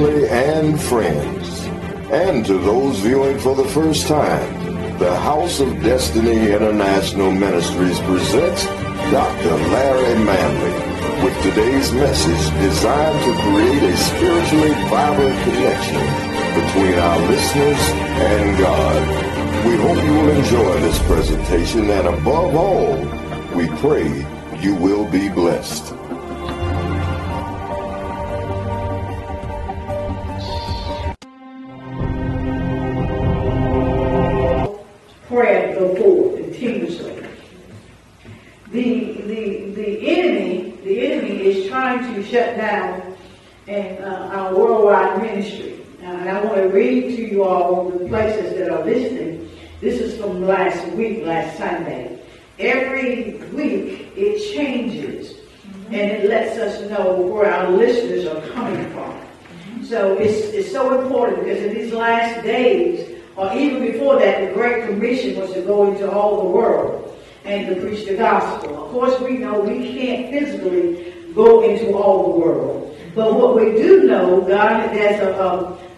family and friends. And to those viewing for the first time, the House of Destiny International Ministries presents Dr. Larry Manley with today's message designed to create a spiritually vibrant connection between our listeners and God. We hope you will enjoy this presentation and above all, we pray you will be blessed. To shut down and, uh, our worldwide ministry. and I want to read to you all the places that are listening this is from last week, last Sunday. Every week it changes mm-hmm. and it lets us know where our listeners are coming from. Mm-hmm. So it's, it's so important because in these last days, or even before that, the Great Commission was to go into all the world and to preach the gospel. Of course, we know we can't physically go into all the world. But what we do know, God has a,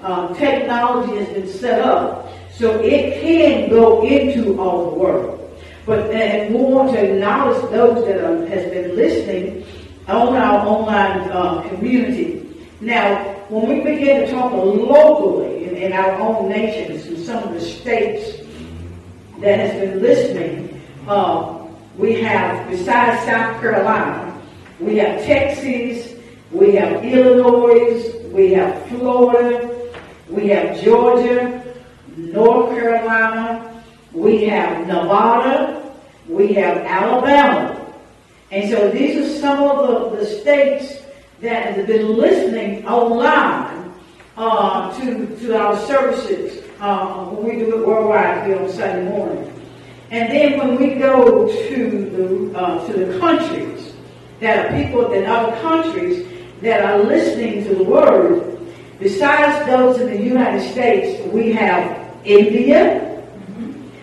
a, a technology has been set up so it can go into all the world. But we want to acknowledge those that are, has been listening on our online uh, community. Now, when we begin to talk locally in, in, our own nations and some of the states that has been listening, uh, we have, besides South Carolina, we have Texas, we have Illinois, we have Florida, we have Georgia, North Carolina, we have Nevada, we have Alabama. And so these are some of the, the states that have been listening online uh, to, to our services uh, when we do it worldwide here on Sunday morning. And then when we go to the, uh, to the countries, that are people in other countries that are listening to the word, besides those in the United States, we have India,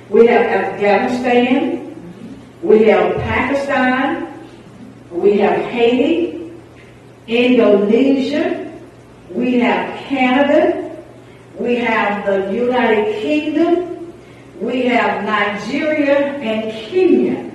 we have Afghanistan, we have Pakistan, we have Haiti, Indonesia, we have Canada, we have the United Kingdom, we have Nigeria and Kenya.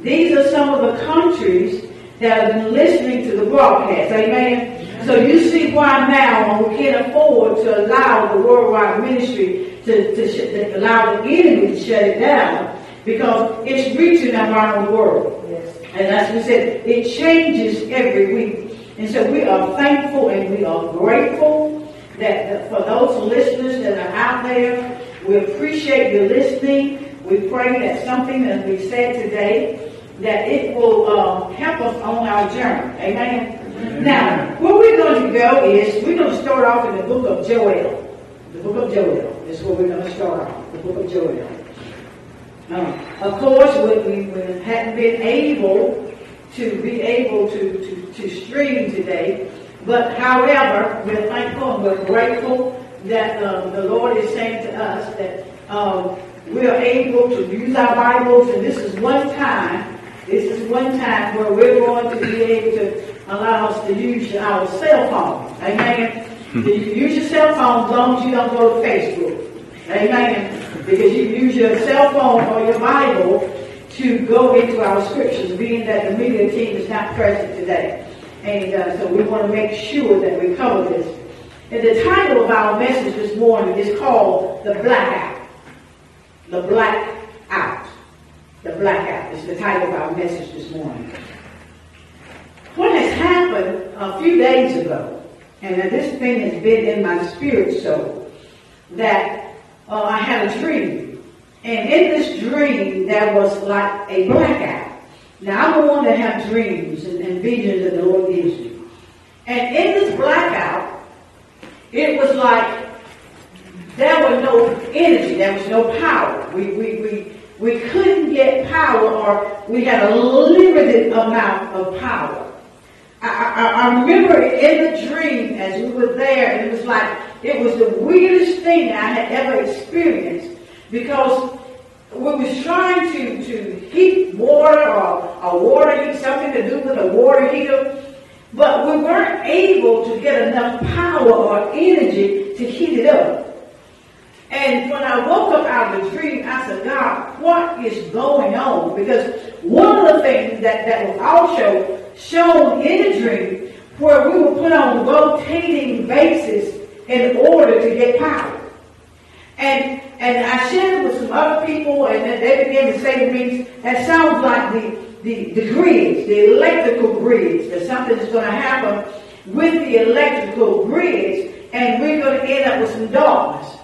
These are some of the countries that have been listening to the broadcast. Amen. So you see why now we can't afford to allow the worldwide ministry to, to, sh- to allow the enemy to shut it down because it's reaching around the world. Yes. And as we said, it changes every week. And so we are thankful and we are grateful that, that for those listeners that are out there, we appreciate your listening. We pray that something that we said today, that it will um, help us on our journey. Amen? Amen. Now, where we're going to go is we're going to start off in the book of Joel. The book of Joel is where we're going to start off, the book of Joel. Uh, of course, we, we, hadn't been able to be able to, to, to stream today, but however, we're thankful and we're grateful that uh, the Lord is saying to us that uh, we are able to use our Bibles, and this is one time, this is one time where we're going to be able to allow us to use our cell phone. Amen. you use your cell phone as long as you don't go to Facebook. Amen. Because you use your cell phone or your Bible to go into our scriptures, being that the media team is not present today. And uh, so we want to make sure that we cover this. And the title of our message this morning is called The Blackout. The Blackout. The Blackout is the title of our message this morning. What has happened a few days ago and this thing has been in my spirit so that uh, I had a dream. And in this dream, there was like a blackout. Now, I'm the one that have dreams and, and visions that the Lord gives me. And in this blackout, it was like there was no energy, there was no power. We, we, we, we couldn't get power or we had a limited amount of power. I, I, remember in the dream as we were there, and it was like, it was the weirdest thing I had ever experienced because we was trying to, to heat water or a water heat, something to do with a water heater, but we weren't able to get enough power or energy to heat it up. And when I woke up out of the dream, I said, God, what is going on? Because one of the things that, that was also shown in the dream where we were put on rotating basis in order to get power. And and I shared it with some other people, and they began to say to me, that sounds like the, the, the grids, the electrical grids, that something is going to happen with the electrical grids, and we're going to end up with some darkness.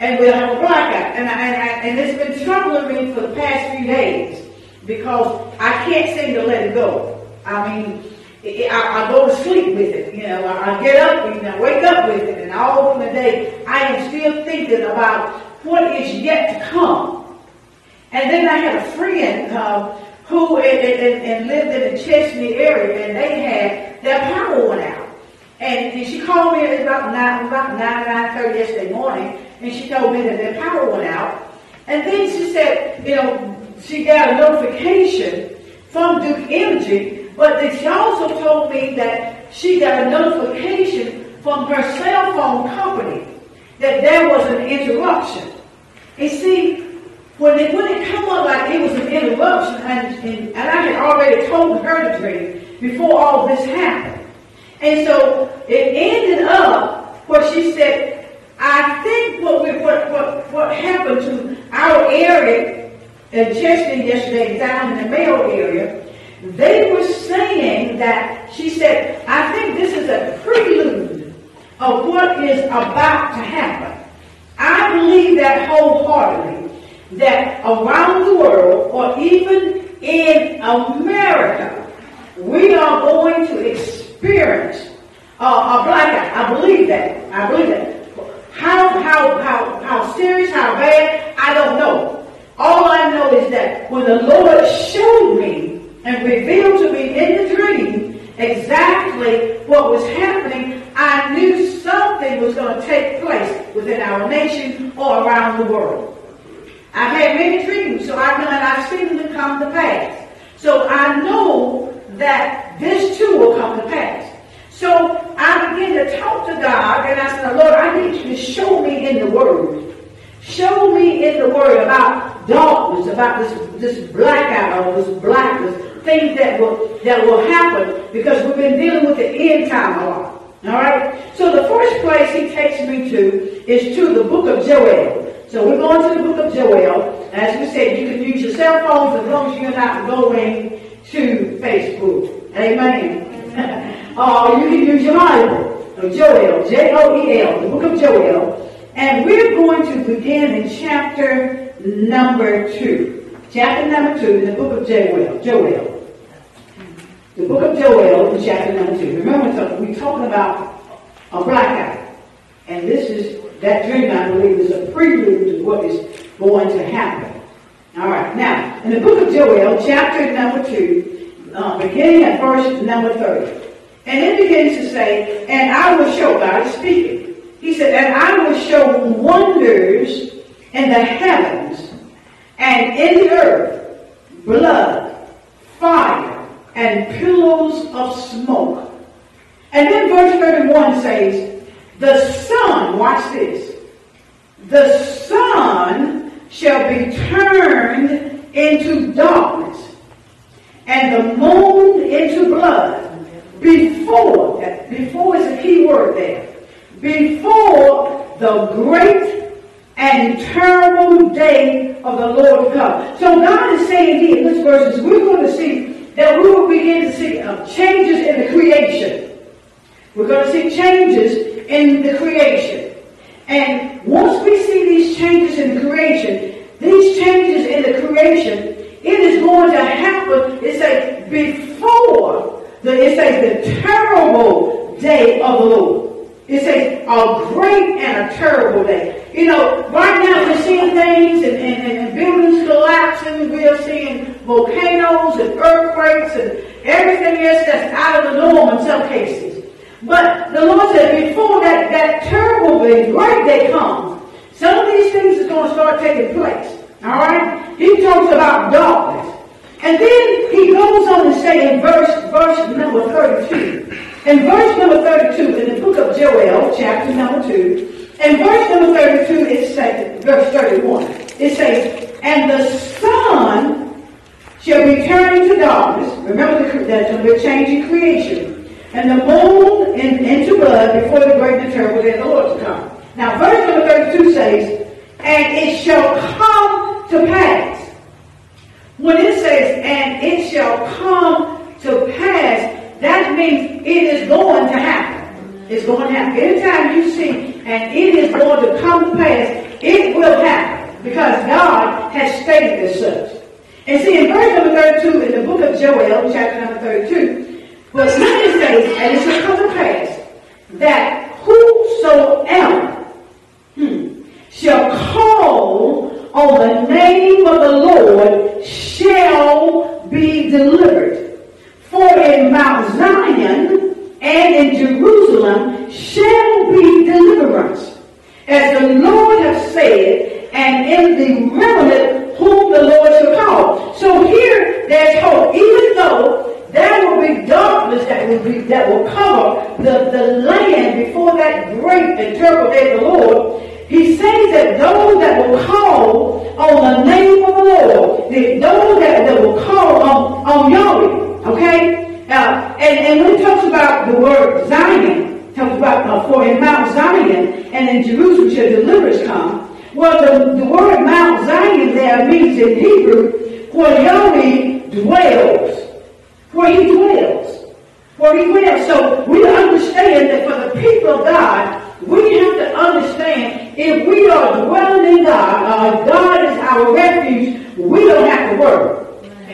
And have a blackout. And, I, and, I, and it's been troubling me for the past few days because I can't seem to let it go. I mean, I, I, go to sleep with it. You know, I, I get up and I wake up with it, and all through the day I am still thinking about what is yet to come. And then I had a friend uh, who and, and, and, lived in the Chesney area, and they had their power went out. And, and she called me at about nine, about nine, nine thirty yesterday morning, and she told me that their power went out. And then she said, you know, she got a notification from Duke Energy, but she also told me that she got a notification from her cell phone company that there was an interruption. And see, when it, when it come up like it was an interruption, and, and, and I had already told her the dream before all this happened. And so it ended up where she said, I think what, we, what, what, what happened to our area in Chester yesterday, down in the Mayo area, they were saying that, she said, I think this is a prelude of what is about to happen. I believe that wholeheartedly that around the world, or even in America, we are going to experience uh, a blackout. I believe that. I believe that. How, how, how, how serious, how bad, I don't know. All I know is that when the Lord showed me and revealed to me in the dream exactly what was happening, I knew something was going to take place within our nation or around the world. I've had many dreams, so I know and I've seen them come to pass. So I know that this too will come to pass. So I began to talk to God and I said, Lord, I need you to show me in the Word. Show me in the Word about darkness, about this, this blackout or this blackness, things that will, that will happen because we've been dealing with the end time a lot. All right? So the first place he takes me to is to the book of Joel. So we're going to the book of Joel. As we said, you can use your cell phones as long as you're not going to Facebook. Amen. or oh, you can use your Bible. Joel, J-O-E-L, the book of Joel. And we're going to begin in chapter number two. Chapter number two in the book of Joel. Joel. The book of Joel in chapter number two. Remember, we're talking about a blackout. And this is, that dream, I believe, is a prelude to what is going to happen. All right. Now, in the book of Joel, chapter number two, uh, beginning at verse number 30. And it begins to say, and I will show, God is speaking. He said, and I will show wonders in the heavens and in the earth, blood, fire, and pillows of smoke. And then verse 31 says, the sun, watch this, the sun shall be turned into darkness and the moon into blood before, before is a key word there, before the great and terrible day of the Lord come. So God is saying here in this verses, we're going to see that we will begin to see uh, changes in the creation. We're going to see changes in the creation. And once we see these changes in the creation, these changes in the creation, it is going to happen, it says, before the, it says, the terrible day of the Lord. It says a great and a terrible day. You know, right now we're seeing things and, and, and buildings collapsing. We are seeing volcanoes and earthquakes and everything else that's out of the norm in some cases. But the Lord said before that, that terrible day, great day comes, some of these things is going to start taking place. All right? He talks about darkness. And then he goes on to say in verse, verse number 32, in verse number 32 in the book of Joel, chapter number 2, in verse number 32, it says, verse 31, it says, And the sun shall return into darkness. Remember the, we're changing creation. And the moon in, into blood before the great and terrible day of the Lord to come. Now, verse number 32 says, And it shall come to pass when it says, and it shall come to pass, that means it is going to happen. It's going to happen. Anytime you see, and it is going to come to pass, it will happen. Because God has stated as such. And see, in verse number 32, in the book of Joel, chapter number 32, but when it says, and it shall come to pass, that whosoever hmm, shall call on the name of the Lord shall be delivered. For in Mount Zion and in Jerusalem shall be deliverance, as the Lord has said, and in the remnant whom the Lord shall call. So here there's hope, even though there will be darkness that will be that will cover the, the land before that great and terrible day of the Lord. He says that those that will call on the name of the Lord, those that, that will call on, on Yahweh, okay? Uh, and, and when he talks about the word Zion, talks about uh, for in Mount Zion and in Jerusalem shall deliverance come. Well, the, the word Mount Zion there means in Hebrew where Yahweh dwells, where he dwells, where he dwells. So we understand that for the people of God, we have to understand if we are dwelling in God, uh, God is our refuge, we don't have to worry.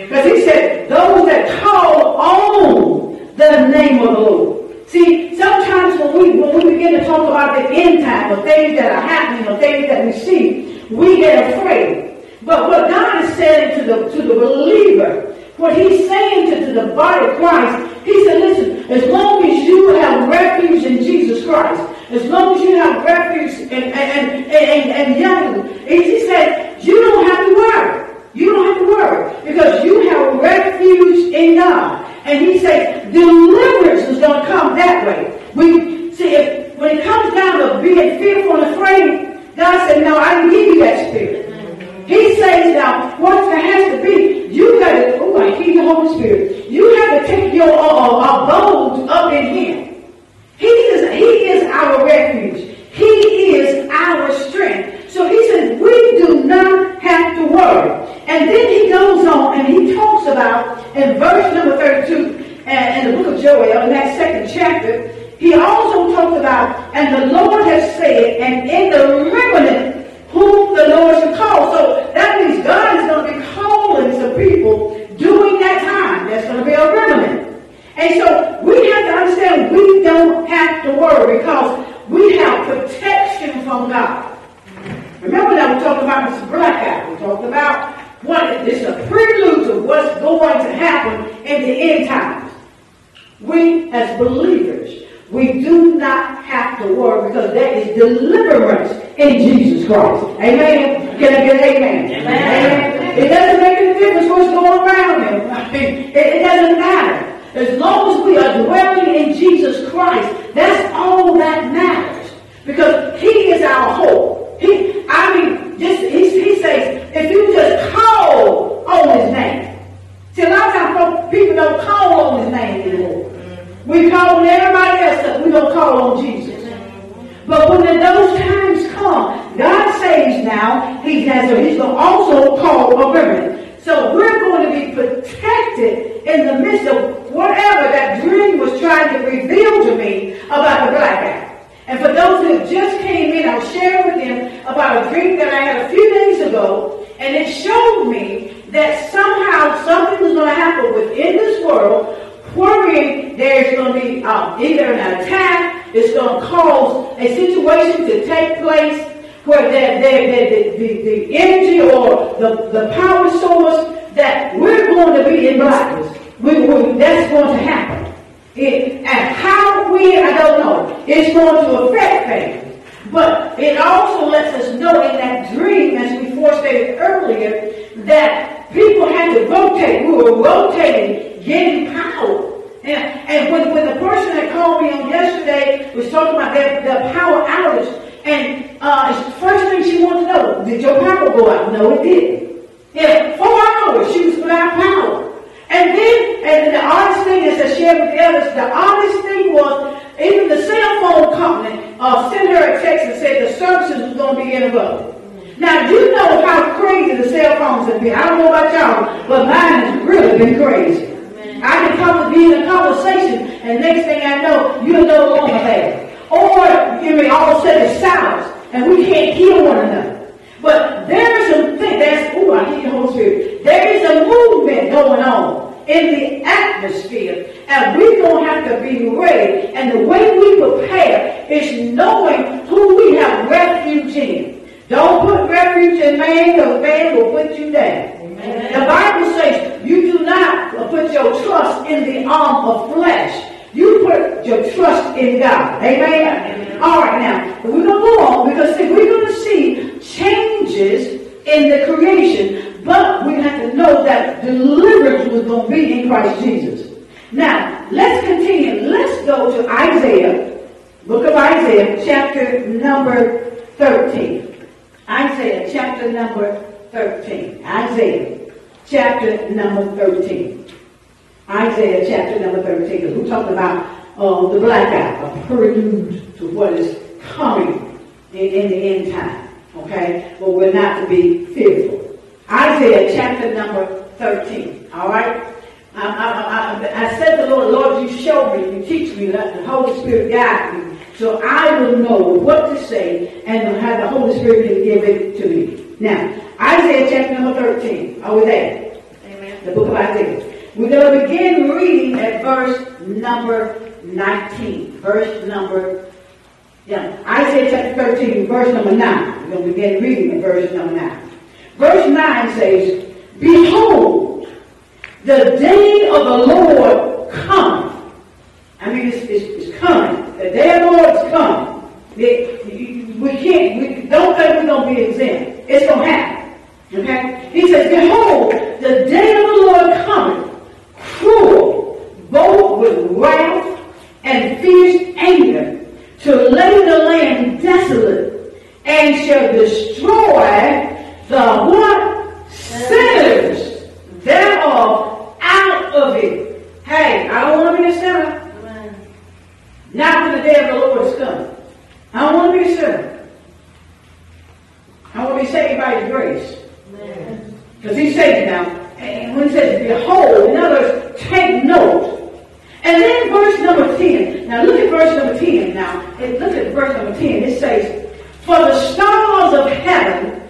Because he said, those that call on the name of the Lord. See, sometimes when we when we begin to talk about the end time, or things that are happening, or things that we see, we get afraid. But what God is saying to the to the believer, what He's saying to, to the body of Christ, He said, listen, as long as you have refuge in Jesus Christ, as long as you have refuge and and and, and, young, he said, you don't have to worry. You don't have to worry because you have refuge in God. And he says deliverance is going to come that way. We see if when it comes down to being fearful and afraid, God said, "No, I didn't give you that spirit." He says now, what has to be, you got to. Oh, I hear the Holy Spirit. You have to take your uh, abode up in Him. He is, he is our refuge. He is our strength. So he says we do not have to worry. And then he goes on and he talks about in verse number 32 uh, in the book of Joel, in that second chapter, he also talks about, and the Lord has said, and in the remnant whom the Lord should call. So that means God is going to be calling some people during that time. That's going to be a remnant. And so we have to understand we don't have to worry because we have protection from God. Remember that we talked about this blackout. We talked about what this is a prelude to what's going to happen in the end times. We as believers, we do not have to worry because there is deliverance in Jesus Christ. Amen. Can I get amen? Amen. amen. It doesn't make any difference what's going around mean, it, it doesn't matter. As long as we are dwelling in Jesus Christ, that's all that matters. Because He is our hope. He, I mean, just he, he says, if you just call on His name. See, a lot of times people don't call on His name anymore. We call on everybody else, but we don't call on Jesus. But when those times come, God saves now, He has, He's going to also call a remnant. So we're going to be protected in the midst of whatever that dream was trying to reveal to me about the blackout. And for those who just came in, I'll share with them about a dream that I had a few days ago, and it showed me that somehow something was going to happen within this world wherein there's going to be um, either an attack, it's going to cause a situation to take place where the, the, the, the, energy or the, the power source that we're going to be in blackness. We, we, that's going to happen. It, and how we, I don't know, it's going to affect things. But it also lets us know in that dream as we Lord stated earlier that people had to rotate. We were rotating, getting power. And, and when, when the person that called me on yesterday was talking about their power outage, and uh, first thing she wanted to know, did your power go out? No, it didn't. Yeah, four hours she was without power. And then, and the honest thing is to share with the others, the honest thing was, even the cell phone company uh, sent her a text and said the services was going to be interrupted. Now, you know how crazy the cell phones have been. I don't know about y'all, but mine has really been crazy. I can come to be in a conversation, and next thing I know, you're no longer there. Or, you know, all of a sudden it's silence, and we can't hear one another. But there is some thing, there's, ooh, I hear the Holy Spirit. There is a movement going on in the atmosphere, and we're going to have to be ready. And the way we prepare is knowing who we have refuge in. Don't put refuge in man, because man will put you down. Amen. The Bible says you do not put your trust in the arm of flesh. You put your trust in God. Amen? Amen. All right, now, we're going to go on because we're going to see changes in the creation, but we have to know that deliverance was going to be in Christ Jesus. Now, let's continue. Let's go to Isaiah, book of Isaiah, chapter number 13. Isaiah chapter number 13. Isaiah chapter number 13. Isaiah chapter number 13. Because we're talking about uh, the blackout, a prelude to what is coming in, in the end time. Okay? But we're not to be fearful. Isaiah chapter number 13. All right? I, I, I, I said to the Lord, Lord, you show me, you teach me, let the Holy Spirit guide me so I will know what to say and have the Holy Spirit give it to me. Now, Isaiah chapter number 13. Are we there? Amen. The book of Isaiah. We're going to begin reading at verse number 19. Verse number, yeah, Isaiah chapter 13, verse number 9. We're going to begin reading at verse number 9. Verse 9 says, Behold, the day of the Lord cometh. I mean, it's, it's, it's coming. The day of the Lord Lord's come. we can't, we don't think we're going to be exempt. It's going to happen. Okay? He says, Behold, the day of the Lord cometh, cruel, both with wrath and fierce anger, to lay the land desolate, and shall destroy the what? Sinners thereof out of it. Hey, I don't want to be a sinner. Not when the day of the Lord is come. I don't want to be a sinner. I want to be saved by His grace. Because He saved now. And when He says, Behold, in other words, take note. And then verse number 10. Now look at verse number 10 now. Look at verse number 10. It says, For the stars of heaven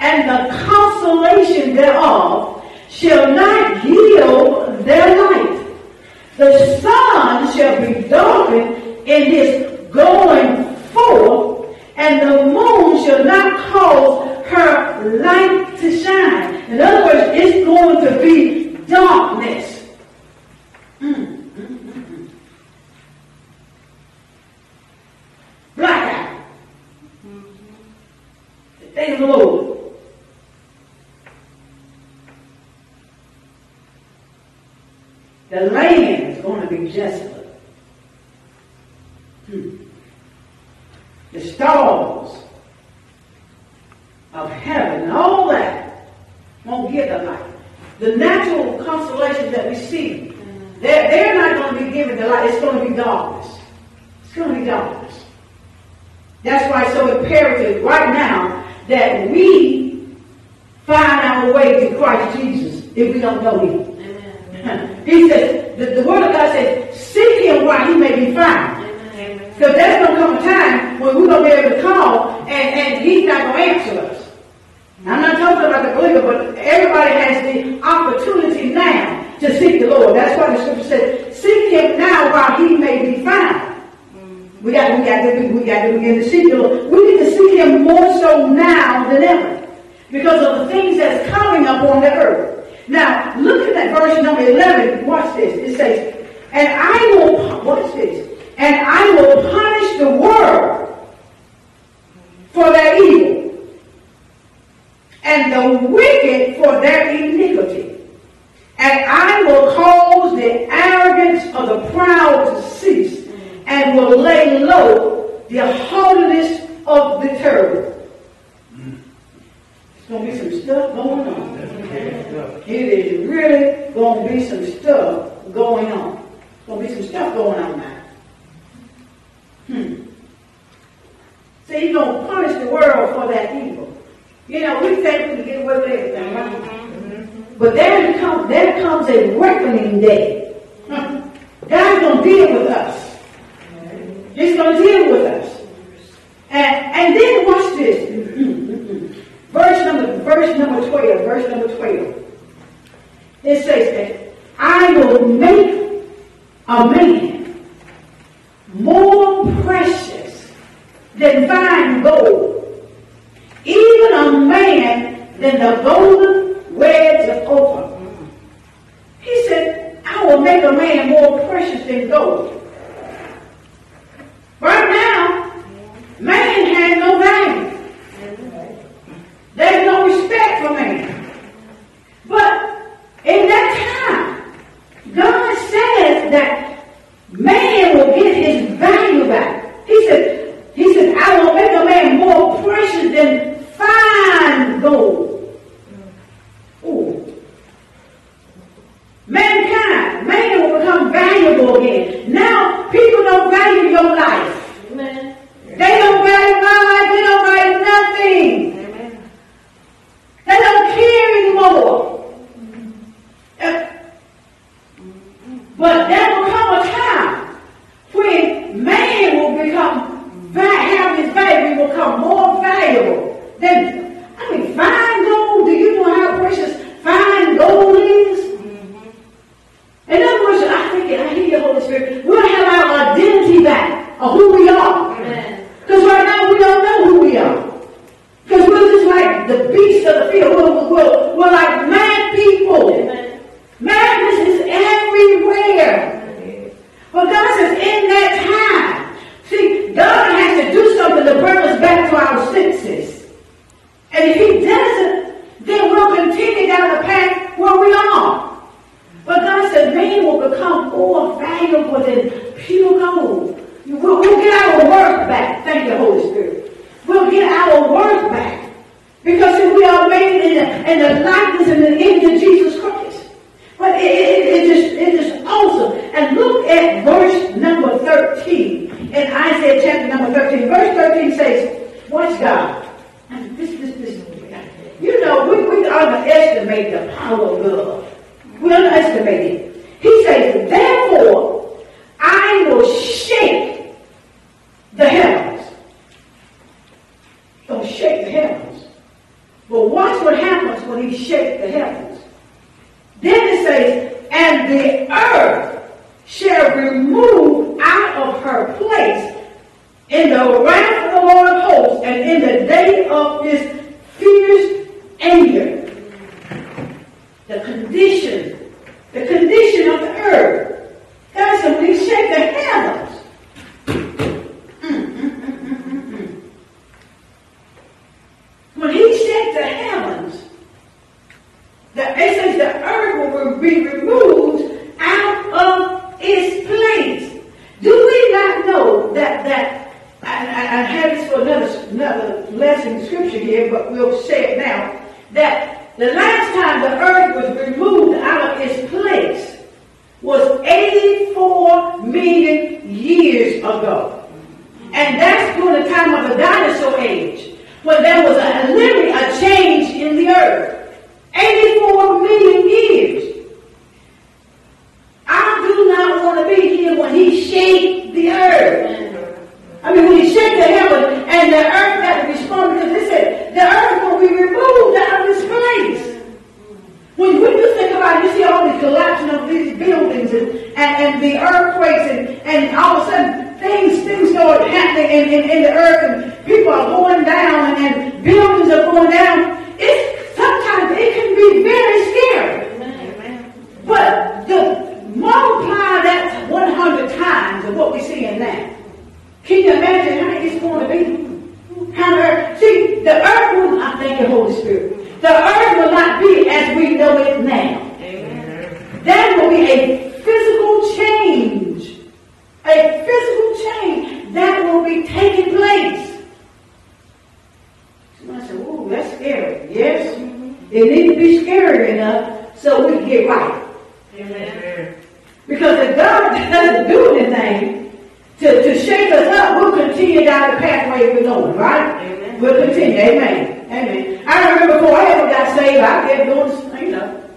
and the constellation thereof shall not yield their light. The sun shall be darkened in his going forth, and the moon shall not cause her light to shine. In other words, it's going to be darkness. Mm, mm, mm, mm. Blackout. The day of the Lord. The land is going to be desolate. Hmm. The stars of heaven and all that won't get the light. The natural constellations that we see, they're, they're not going to be given the light. It's going to be darkness. It's going to be darkness. That's why it's so imperative right now that we find our way to Christ Jesus if we don't know Him. Amen. he says, the, the Word of God says, seek Him while He may be found. Because there's going to come a time when we're going to be able to call and, and he's not going to answer us. I'm not talking about the believer, but everybody has the opportunity now to seek the Lord. That's why the scripture says, seek him now while he may be found. Mm-hmm. We got, we got to, we got to begin to seek the Lord. We need to seek him more so now than ever. Because of the things that's coming up on the earth. Now, look at that verse number 11. Watch this. It says, and I will, watch this and I will punish the world for their evil and the wicked for their iniquity. And I will cause the arrogance of the proud to cease, and will lay low the haughtiness of the terrible. There's going to be some stuff going on. It is really going to be some stuff going on. Going to be some stuff going on now. Hmm. See, he's going to punish the world for that evil. You know, we think we can get away with everything, right? Mm-hmm. But there comes, there comes a reckoning day. God's going to deal with us. He's going to deal with us. And, and then watch this. verse number, verse number 12, verse number 12. It says that I will make a man more precious than fine gold even a man than the golden wedge of Ophir. He said, I will make a man more precious than gold. At verse number 13 in Isaiah chapter number 13. Verse 13 says, Watch God. This, this, this, you know, we, we underestimate the power of God. We underestimate it. He says, therefore, I will shake the heavens. Don't shake the heavens. But watch what happens when he shakes the heavens. Then it says, and the earth shall remove out of her place in the wrath of the Lord of hosts and in the day of his fierce anger. The condition, the condition of the earth. God he shake the heavens, when he shake the heavens, the, it says the earth will be removed out of its place. Do we not know that that I, I, I have this for another, another here, but we'll say it now, that the and all of a sudden things things start happening in, in, in the earth and people are going down and, and buildings are going down. It sometimes it can be very scary. Amen. But the multiply that 100 times of what we see in that. Can you imagine how it's going to be? How earth, see, the earth will not thank the Holy Spirit. The earth will not be as we know it now. Amen. That will be a physical change a physical change that will be taking place. Somebody said, "Ooh, that's scary." Yes, it needs to be scary enough so we can get right. Amen. Because if God doesn't do anything to, to shake us up, we'll continue down the pathway we're going, right? Amen. We'll continue. Amen. Amen. I remember before I ever got saved, I kept going you know,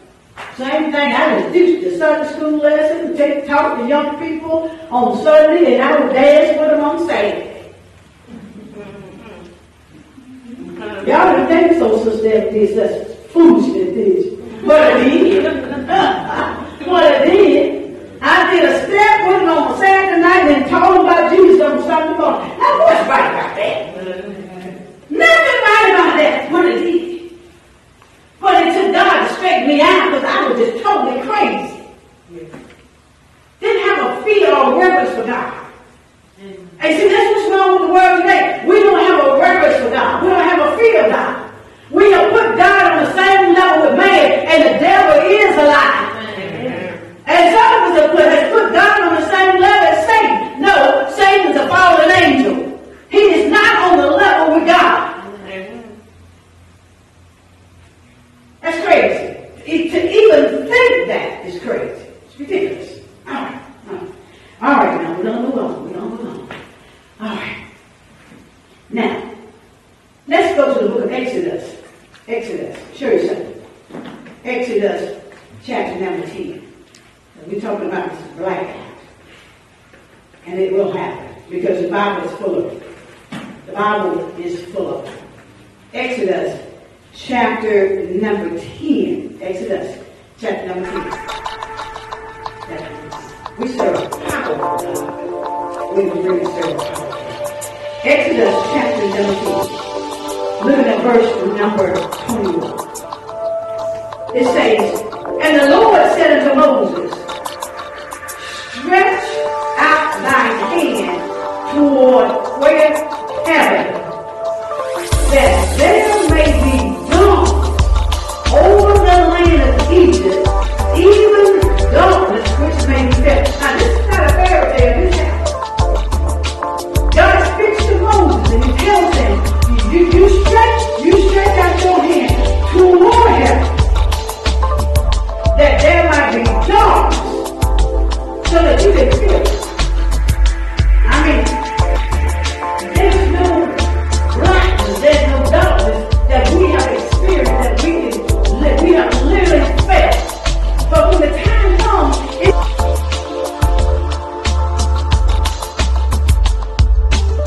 same thing. I would teach the Sunday school lesson, take, talk to young people on Sunday, and I would dance with them on Saturday. Mm-hmm. Y'all didn't think so, Sister This that's foolishness, did But I did. what I did, I did a step with them on Saturday night and told them about Jesus on Sunday morning. Now, what's right about that? Mm-hmm. Nothing right about that. What I did. But it took God to straighten me out because I was just totally crazy. Didn't have a fear or reverence for God. Mm-hmm. And see, that's what's wrong with the world today. We don't have a reverence for God. We don't have a fear of God. We have put God on the same level with man, and the devil is alive. And some of us have put, has put God on the same level as Satan. No, Satan is a And the Lord said unto Moses, Stretch out thy hand toward where heaven, that